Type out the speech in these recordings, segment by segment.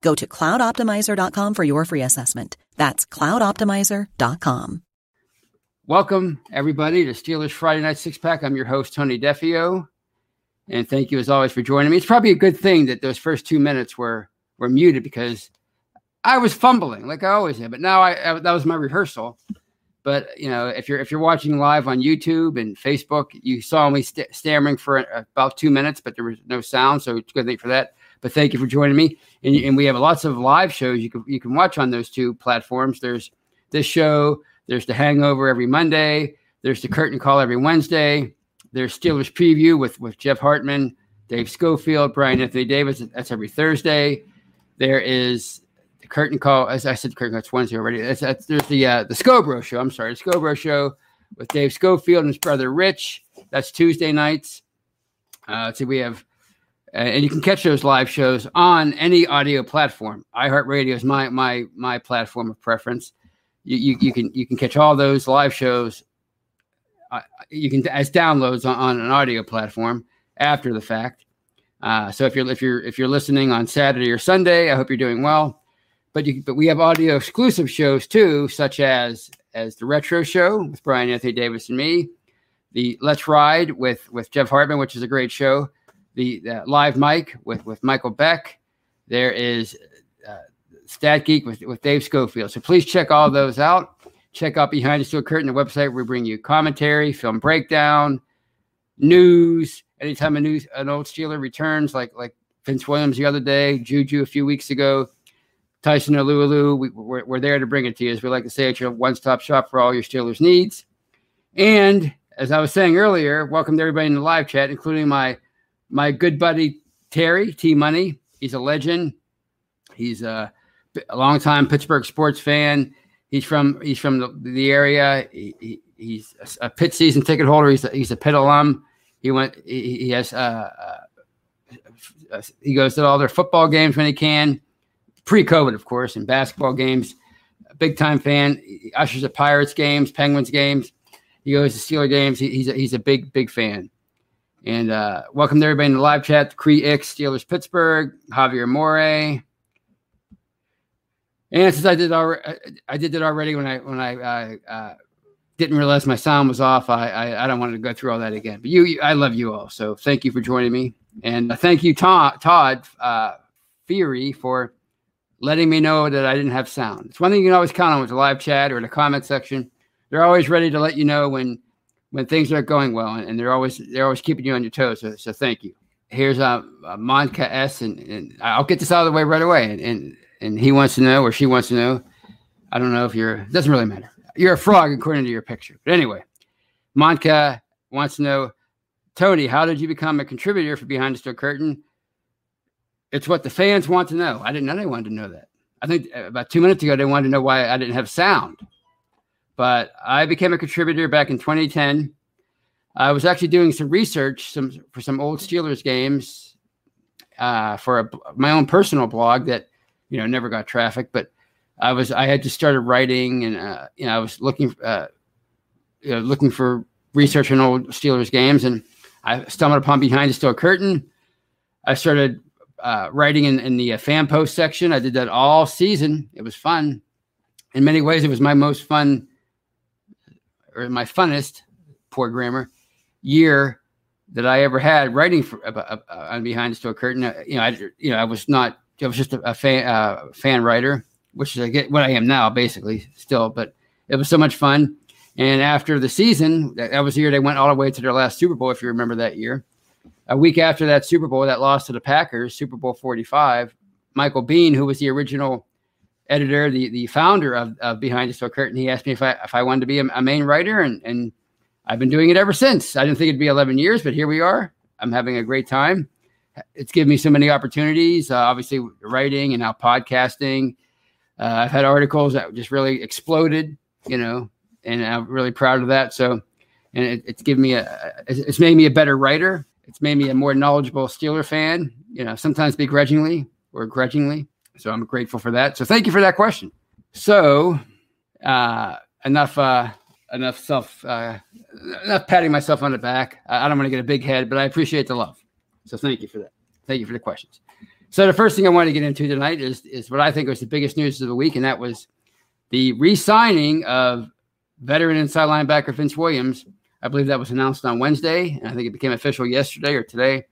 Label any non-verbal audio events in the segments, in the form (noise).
Go to cloudoptimizer.com for your free assessment. That's cloudoptimizer.com. Welcome, everybody, to Steelers Friday Night Six Pack. I'm your host, Tony Defeo. And thank you, as always, for joining me. It's probably a good thing that those first two minutes were, were muted because I was fumbling like I always am. But now I, I that was my rehearsal. But you know, if you're if you're watching live on YouTube and Facebook, you saw me st- stammering for about two minutes, but there was no sound, so it's a good thing for that. But thank you for joining me. And, and we have lots of live shows you can you can watch on those two platforms. There's this show. There's the Hangover every Monday. There's the Curtain Call every Wednesday. There's Steelers Preview with with Jeff Hartman, Dave Schofield, Brian Anthony Davis. That's every Thursday. There is the Curtain Call. As I said, Curtain Call. It's Wednesday already. That's, that's, there's the uh, the Scobro Show. I'm sorry, the Scobro Show with Dave Schofield and his brother Rich. That's Tuesday nights. Uh, see, we have and you can catch those live shows on any audio platform. iHeartRadio is my my my platform of preference. You, you, you can you can catch all those live shows. Uh, you can as downloads on, on, an audio platform after the fact. Uh, so if you're if you're if you're listening on Saturday or Sunday, I hope you're doing well. But you but we have audio exclusive shows too, such as as the Retro Show with Brian Anthony Davis and me, the Let's Ride with with Jeff Hartman, which is a great show the, the live mic with with Michael Beck. There is uh, Stat Geek with, with Dave Schofield. So please check all those out. Check out Behind the Steel Curtain, the website we bring you commentary, film breakdown, news. Anytime a news an old Steeler returns, like like Vince Williams the other day, Juju a few weeks ago, Tyson Alualu, we, we're, we're there to bring it to you. As we like to say, it's your one stop shop for all your Steelers needs. And as I was saying earlier, welcome to everybody in the live chat, including my my good buddy Terry T Money. He's a legend. He's a, a longtime Pittsburgh sports fan. He's from he's from the, the area. He, he, he's a, a season ticket holder. He's a, he's a Pitt alum. He went. He, he has. Uh, uh, he goes to all their football games when he can, pre-COVID, of course, and basketball games. A big time fan. He ushers at Pirates games, Penguins games. He goes to Steeler games. He, he's a, he's a big big fan. And uh, welcome to everybody in the live chat. Cree X, Steelers Pittsburgh, Javier More. And since I did already, I did it already when I when I uh, uh, didn't realize my sound was off. I, I, I don't want to go through all that again. But you, you, I love you all. So thank you for joining me, and thank you, Todd, Todd uh, Fury, for letting me know that I didn't have sound. It's one thing you can always count on with the live chat or the comment section. They're always ready to let you know when when things aren't going well, and they're always they're always keeping you on your toes. So, so thank you. Here's a, uh, Monica S, and, and, I'll get this out of the way right away. And, and and he wants to know, or she wants to know. I don't know if you're. It doesn't really matter. You're a frog according to your picture. But anyway, Monica wants to know, Tony, how did you become a contributor for Behind the Steel Curtain? It's what the fans want to know. I didn't know they wanted to know that. I think uh, about two minutes ago they wanted to know why I didn't have sound. But I became a contributor back in 2010. I was actually doing some research some for some old Steelers games uh, for a, my own personal blog that you know never got traffic, but I was I had just started writing and uh, you know I was looking uh, you know, looking for research on old Steelers games and I stumbled upon Behind the Steel Curtain. I started uh, writing in, in the uh, fan post section. I did that all season. It was fun. In many ways, it was my most fun or my funnest, poor grammar, year that I ever had writing for uh, uh, on Behind the Steel Curtain. Uh, you know, I you know I was not I was just a, a fan uh, fan writer, which is I get what I am now basically still. But it was so much fun. And after the season, that, that was the year they went all the way to their last Super Bowl, if you remember that year. A week after that Super Bowl, that loss to the Packers, Super Bowl 45, Michael Bean, who was the original editor, the, the founder of, of Behind the Steel Curtain, he asked me if I if I wanted to be a, a main writer, and and I've been doing it ever since. I didn't think it'd be 11 years, but here we are. I'm having a great time. It's given me so many opportunities, uh, obviously writing and now podcasting. Uh, I've had articles that just really exploded, you know, and I'm really proud of that. So, and it, it's given me a, it's made me a better writer. It's made me a more knowledgeable Steeler fan, you know, sometimes begrudgingly or grudgingly. So I'm grateful for that. So thank you for that question. So, uh, enough, uh, enough self, uh, enough patting myself on the back. I, don't want to get a big head, but I appreciate the love. So thank you for that. Thank you for the questions. So the first thing I want to get into tonight is is what I think was the biggest news of the week, and that was the re-signing of veteran inside linebacker Vince Williams. I believe that was announced on Wednesday, and I think it became official yesterday or today.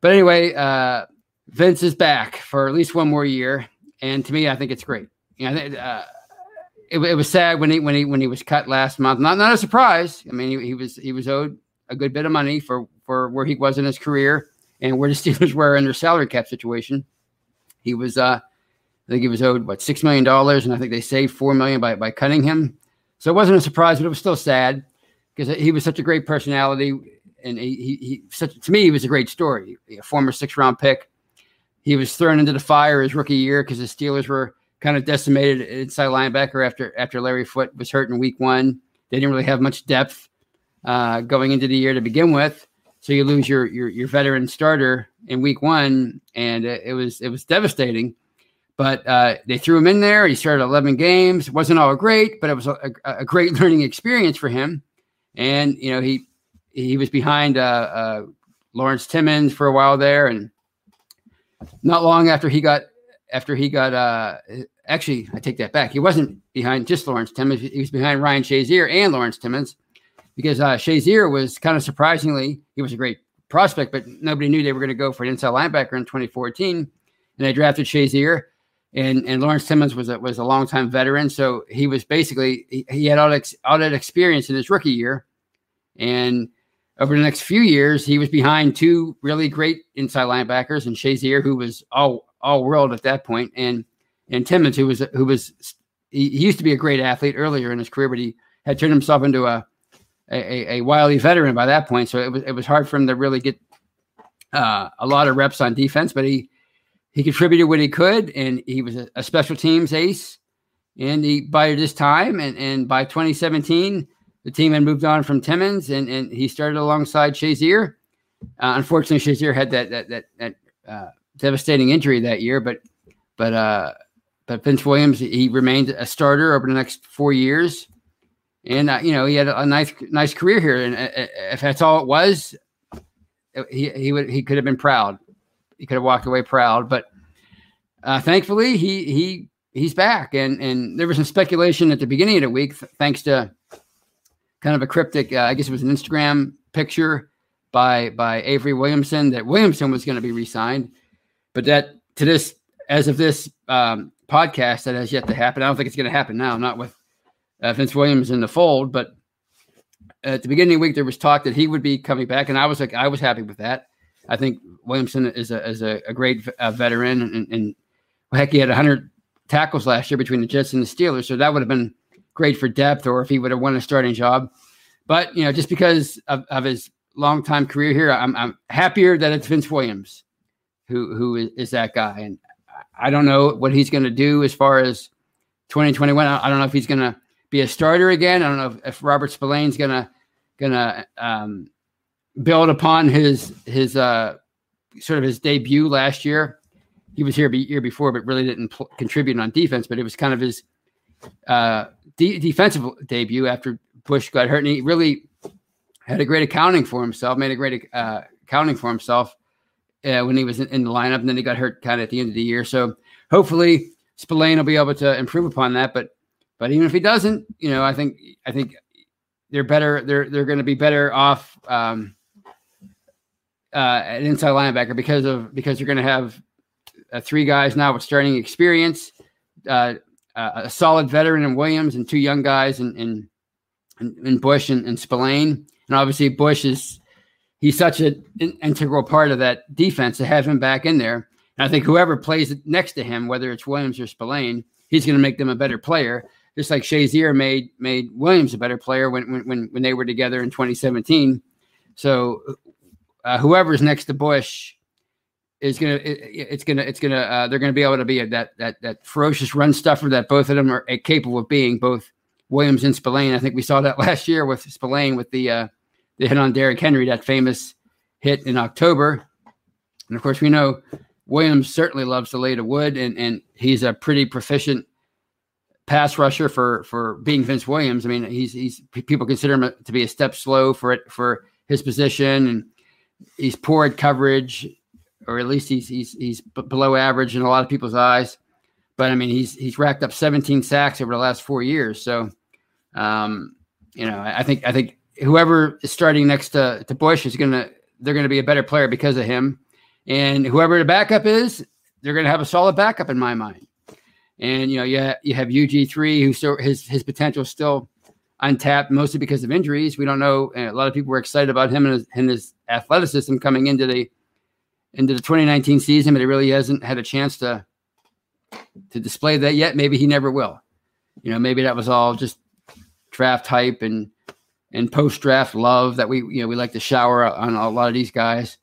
But anyway, uh, Vince is back for at least one more year, and to me, I think it's great. You know, uh, it, it, was sad when he when he when he was cut last month. Not not a surprise. I mean, he, he was he was owed a good bit of money for for where he was in his career and where the (laughs) Steelers were in their salary cap situation. He was, uh, I think he was owed what six million dollars, and I think they saved four million by by cutting him. So it wasn't a surprise, but it was still sad because he was such a great personality, and he, he, he such to me he was a great story. A former six round pick, he was thrown into the fire his rookie year because the Steelers were kind of decimated inside linebacker after after Larry Foote was hurt in week one. They didn't really have much depth uh, going into the year to begin with. So you lose your your, your veteran starter in week one, and it, it was it was devastating. But uh, they threw him in there. He started 11 games. It wasn't all great, but it was a, a, great (laughs) learning experience for him. And you know he he was behind uh, uh, Lawrence Timmons for a while there, and not long after he got after he got uh, actually I take that back. He wasn't behind just Lawrence Timmons. He was behind Ryan Shazier and Lawrence Timmons because uh, Shazier was kind of surprisingly, he was a great prospect, but nobody knew they were going to go for an inside linebacker in 2014. And they drafted Shazier, and and Lawrence Timmons was a, was a longtime veteran, so he was basically he, he had all that, all that experience in his rookie year, and over the next few years, he was behind two really great inside linebackers, and Shazier, who was all all world at that point, and and Timmons, who was who was he, he used to be a great athlete earlier in his career, but he had turned himself into a a, a, wily veteran by that point, so it was it was hard for him to really get uh, a lot of reps on defense. But he he contributed what he could, and he was a, a special teams ace. And he by this time, and, and by 2017, the team had moved on from Timmons, and, and he started alongside Shazier. Uh, unfortunately, Shazier had that that that, that uh, devastating injury that year, but but uh, but Vince Williams he remained a starter over the next four years and uh, you know he had a, nice nice career here. And uh, uh, if that's all it was, he he would he could have been proud. He could have walked away proud. But thankfully, he he he's back. And and there was some speculation at the beginning of the week, th- thanks to kind of a cryptic. Uh, I guess it was an Instagram picture by by Avery Williamson that Williamson was going to be re-signed, but that to this as of this um, podcast that has yet to happen. I don't think it's going to happen now. Not with uh, Vince Williams in the fold. But at the beginning of the week, there was talk that he would be coming back, and I was like, I was happy with that. I think Williamson is a is a, a great veteran, and, and heck, he had 100 tackles last year between the Jets and the Steelers, so that would have been great for depth, or if he would have won a starting job. But you know, just because of, of his long time career here, I'm, I'm happier that it's Vince Williams who who is, is that guy, and I don't know what he's going to do as far as 2021. I don't know if he's going to be a starter again. I don't know if, if Robert Spillane's gonna gonna um, build upon his his uh, sort of his debut last year. He was here the year before, but really didn't pl- contribute on defense. But it was kind of his uh, de- defensive debut after Bush got hurt, and he really had a great accounting for himself. Made a great uh, accounting for himself uh, when he was in, in, the lineup, and then he got hurt kind of at the end of the year. So hopefully Spillane will be able to improve upon that. But but even if he doesn't, you know, I think I think they're better. They're they're going to be better off um, uh, an inside linebacker because of because you're going to have uh, three guys now with starting experience. Uh, a solid veteran in Williams and two young guys in in, in Bush and, and Spillane. And obviously Bush is he's such an integral part of that defense to have him back in there. And I think whoever plays next to him, whether it's Williams or Spillane, he's going to make them a better player. Just like Shazier made made Williams a better player when when when they were together in 2017. So uh, whoever's next to Bush is gonna it, it's gonna it's gonna uh, they're gonna be able to be a, that that that ferocious run stuffer that both of them are capable of being both Williams and Spillane. I think we saw that (laughs) last year with Spillane with the uh, the hit on Derrick Henry, that famous hit in October. And of course, we know Williams certainly loves to lay to wood, and and he's a pretty proficient pass rusher for for being Vince Williams. I mean, he's he's people consider him to be a step slow for it for his position, and he's poor at coverage or at least he's he's he's below average in a lot of people's eyes. But I mean, he's he's racked up 17 sacks over the last four years. So, um, you know, I think I think whoever is starting next to to Bush is gonna they're gonna be a better player because of him, and whoever the backup is, they're gonna have a solid backup in my mind. And you know, you you have UG three who still his his potential is still untapped, mostly because of injuries. We don't know. a lot of people were excited about him and his, and his athleticism coming into the into the 2019 season, but he really hasn't had a chance to to display that yet. Maybe he never will. You know, maybe that was all just draft hype and and post draft love that we you know we like to shower on a lot of these guys.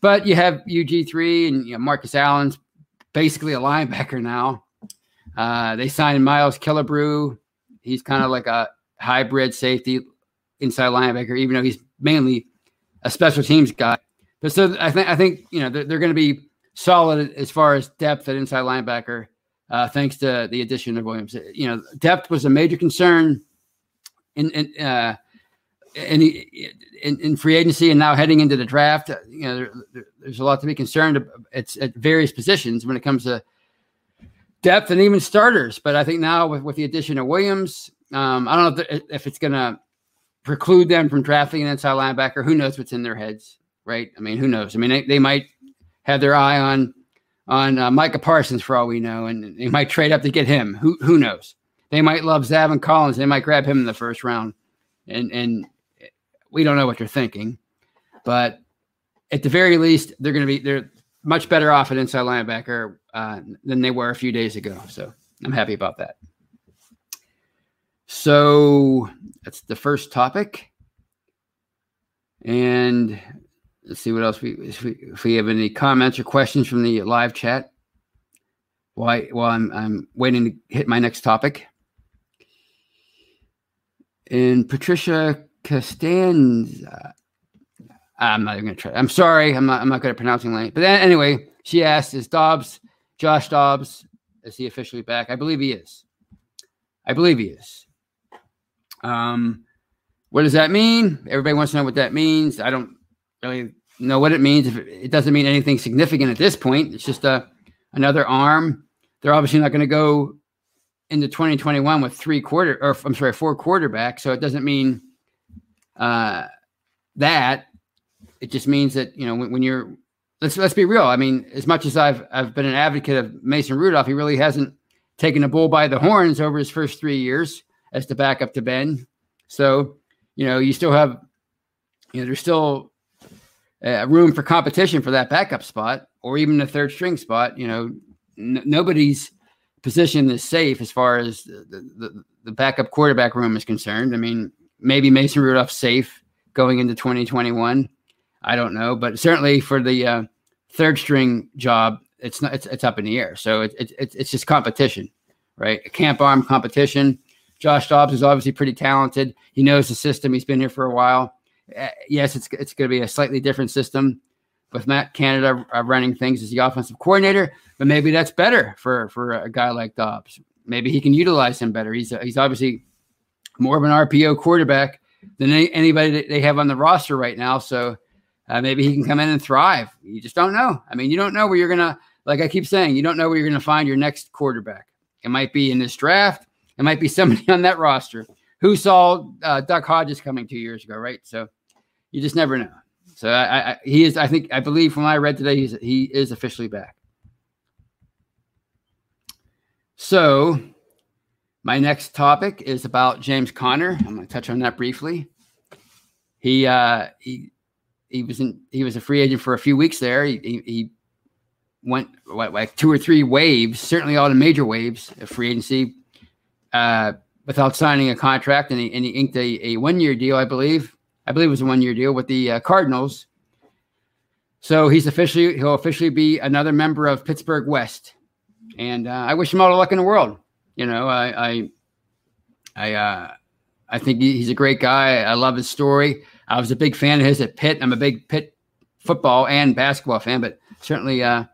But you have UG three and you know, Marcus Allen's basically a linebacker now. Uh, they signed Miles Killebrew. He's kind of like a hybrid safety inside linebacker, even though he's mainly a special teams guy. But so I think I think you know they're, they're going to be solid as far as depth at inside linebacker, uh, thanks to the addition of Williams. You know, depth was a major concern in in, uh, in, in, in free agency, and now heading into the draft. You know, there, there, there's a lot to be concerned. It's at various positions when it comes to depth and even starters. But I think now with, with the addition of Williams, um, I don't know if, if it's going to preclude them from drafting an inside linebacker. Who knows what's in their heads? Right? I mean, who knows? I mean, they, they might have their eye on on uh, Micah Parsons for all we know, and they might trade up to get him. Who who knows? They might love Zaven Collins. They might grab him in the first round, and and we don't know what they're thinking, but at the very least, they're going to be they're much better off at inside linebacker uh, than they were a few days ago. So I'm happy about that. So that's the first topic. And Let's see what else we if, we have any comments or questions from the live chat. Why while I'm I'm waiting to hit my next topic. And Patricia Costanza. I'm not even gonna try. I'm sorry. I'm not. I'm not good at pronouncing late. But anyway, she asked, "Is Dobbs, Josh Dobbs, is he officially back? I believe he is. I believe he is. Um, what does that mean? Everybody wants to know what that means. I don't really know what it means. If it doesn't mean anything significant at this point, it's just a another arm. They're obviously not going to go into 2021 with three quarter or I'm sorry, four quarterbacks. So it doesn't mean uh, that. It just means that you know when, when, you're let's let's be real. I mean, as much as I've I've been an advocate of Mason Rudolph, he really hasn't taken a bull by the horns over his first three years as the backup to Ben. So you know you still have you know there's still uh, room for competition for that backup spot or even the third string spot. You know, n- nobody's position is safe as far as the, the, the, backup quarterback room is concerned. I mean, maybe Mason Rudolph's safe going into 2021. I don't know, but certainly for the uh, third string job, it's not it's, it's up in the air. So it, it, it, it's just competition, right? A camp arm competition. Josh Dobbs is obviously pretty talented. He knows the system. He's been here for a while. Uh, yes, it's it's going to be a slightly different system with Matt Canada uh, running things as the offensive coordinator, but maybe that's better for for a guy like Dobbs. Maybe he can utilize him better. He's he's obviously more of an RPO quarterback than any, anybody that they have on the roster right now. So uh, maybe he can come in and thrive. You just don't know. I mean, you don't know where you're gonna. Like I keep saying, you don't know where you're gonna find your next quarterback. It might be in this draft. It might be somebody (laughs) on that roster who saw uh, Duck Hodges coming two years ago, right? So you just never know. So I, I, he is. I think I believe from what I read today, he's he is officially back. So My next topic is about James Conner. I'm going to touch on that briefly. He uh, he he was in, he was a free agent for a few weeks there. He, he, he went what, like two or three waves, certainly all the major waves of free agency, uh, without signing a contract, and he, and he inked a, a one year deal, I believe. I believe it was a one year deal with the uh, Cardinals. So he's officially he'll officially be another member of Pittsburgh West, and uh, I wish him all the luck in the world. You know, I I I, uh, I think he's a great guy. I love his story. I was a big fan of his at Pitt. I'm a big Pitt football and basketball fan, but certainly uh,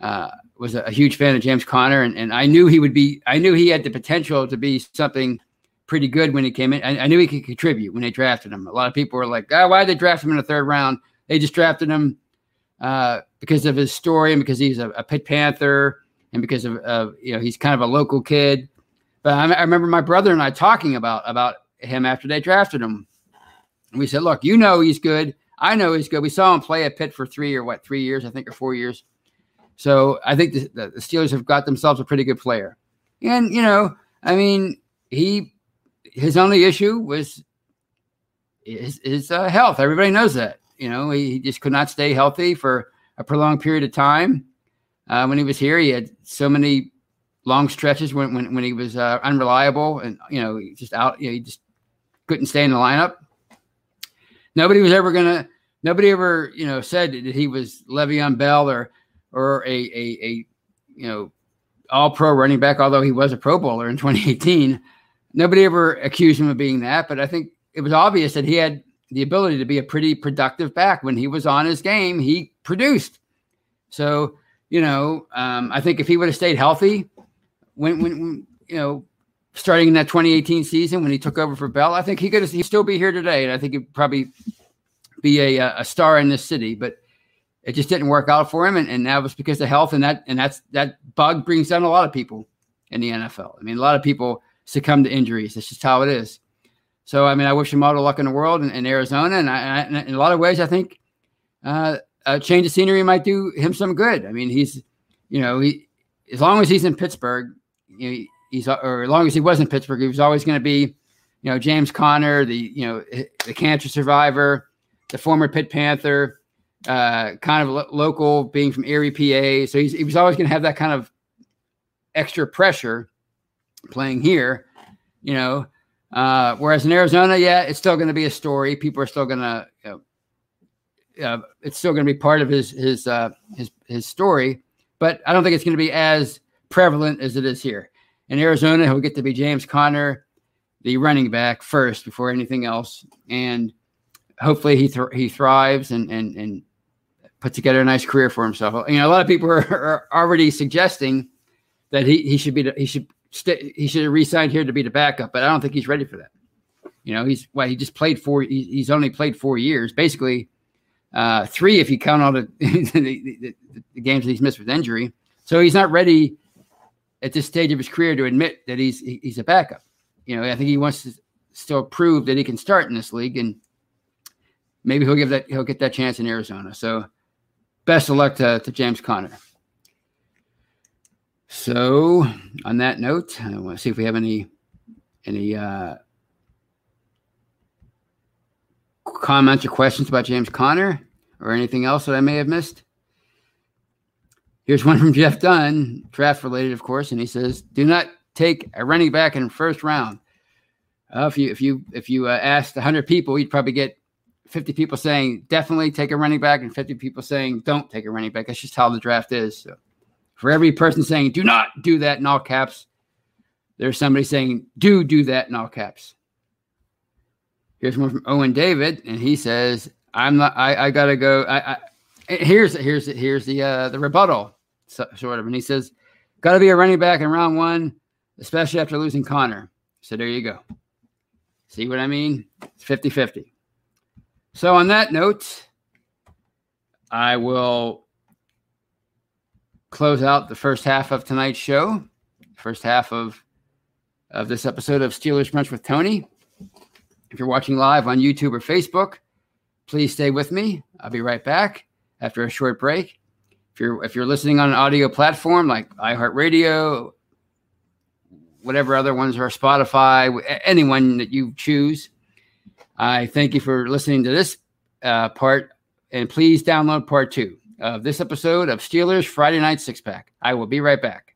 uh, was a, huge fan of James Conner, and, and I knew he would be. I knew he had the potential to be something pretty good when he came in. I, I knew he could contribute when they drafted him. A lot of people were like, oh, "Why did they draft him in the third round?" They just drafted him uh, because of his story and because he's a, a Pitt Panther and because of, of, you know he's kind of a local kid. But I, I remember my brother and I talking about about him after they drafted him. And we said, "Look, you know he's good. I know he's good. We saw him play at Pitt for three or what three years, I think, or four years." So I think the, the Steelers have got themselves a pretty good player. And, you know, I mean, he, his only issue was his, his uh, health. Everybody knows that. You know, he, he, just could not stay healthy for a prolonged period of time. Uh, when he was here, he had so many long stretches when, when, when he was uh, unreliable and, you know, just out, you know, he just couldn't stay in the lineup. Nobody was ever going to, nobody ever, you know, said that he was Le'Veon Bell or, or a, a, a you know all pro running back, although he was a Pro Bowler in (laughs) 2018. Nobody ever accused him of being that, but I think it was obvious that he had the ability to be a pretty productive back. When he was on his game, he produced. So, you know, um, I think if he would have stayed healthy, when, when, when, you know, starting in that 2018 season when he took over for Bell, I think he could he'd still be here today, and I think he'd probably be a, a star in this city. But it just didn't work out for him, and, and that was because of health, and that and that's that bug brings down a lot of people in the NFL. I mean, a lot of people succumb to injuries. That's just how it is. So, I mean, I wish him all the luck in the world in, in Arizona, and, I, and, in a lot of ways, I think uh, a change of scenery might do him some good. I mean, he's, you know, he as long as he's in Pittsburgh, you know, he's or as long as he was in Pittsburgh, he was always going to be, you know, James Conner, the you know the cancer survivor, the former Pitt Panther uh, kind of lo- local, being from Erie, PA. So he was always going to have that kind of extra pressure playing here, you know. Uh, whereas in Arizona, yeah, it's still going to be a story. People are still going to, you know, uh, it's still going to be part of his his uh, his his story. But I don't think it's going to be as prevalent as it is here. In Arizona, he'll get to be James Conner, the running back first before anything else, and hopefully he th- he thrives and and and put together a nice career for himself. You know, a lot of people are, are already suggesting that he, he should be he should stay, he should have re-signed here to be the backup, but I don't think he's ready for that. You know, he's well, he just played four. He, he's only played four years, basically uh, three if you count all the, (laughs) the, the, the, games that he's missed with injury. So he's not ready at this stage of his career to admit that he's he's a backup. You know, I think he wants to still prove that he can start in this league, and maybe he'll give that he'll get that chance in Arizona. So best of luck to, to James Conner. So, on that note, I want to see if we have any any uh, comments or questions about James Conner or anything else that I may have missed. Here's one from Jeff Dunn, draft related, of course, and he says, "Do not take a running back in first round." Uh, if you if you if you uh, asked 100 people, you'd probably get 50 people saying definitely take a running back and 50 people saying don't take a running back. That's just how the draft is. So for every person saying do not do that in all caps, there's somebody saying do do that in all caps. Here's one from Owen David, and he says, "I'm not. I, I gotta go. I, I here's here's here's the uh, the rebuttal sort of, and he says, "Got to be a running back in round one, especially after losing Conner." So there you go. See what I mean? It's 50 50. So, on that note, I will close out the first half of tonight's show, first half of of this episode of Steelers Brunch with Tony. If you're watching live on YouTube or Facebook, please stay with me. I'll be right back after a short break. If you're if you're listening on an audio platform like iHeartRadio, whatever other ones are, Spotify, anyone that you choose. I thank you for listening to this uh, part, and please download part two of this episode of Steelers Friday Night Six Pack. I will be right back.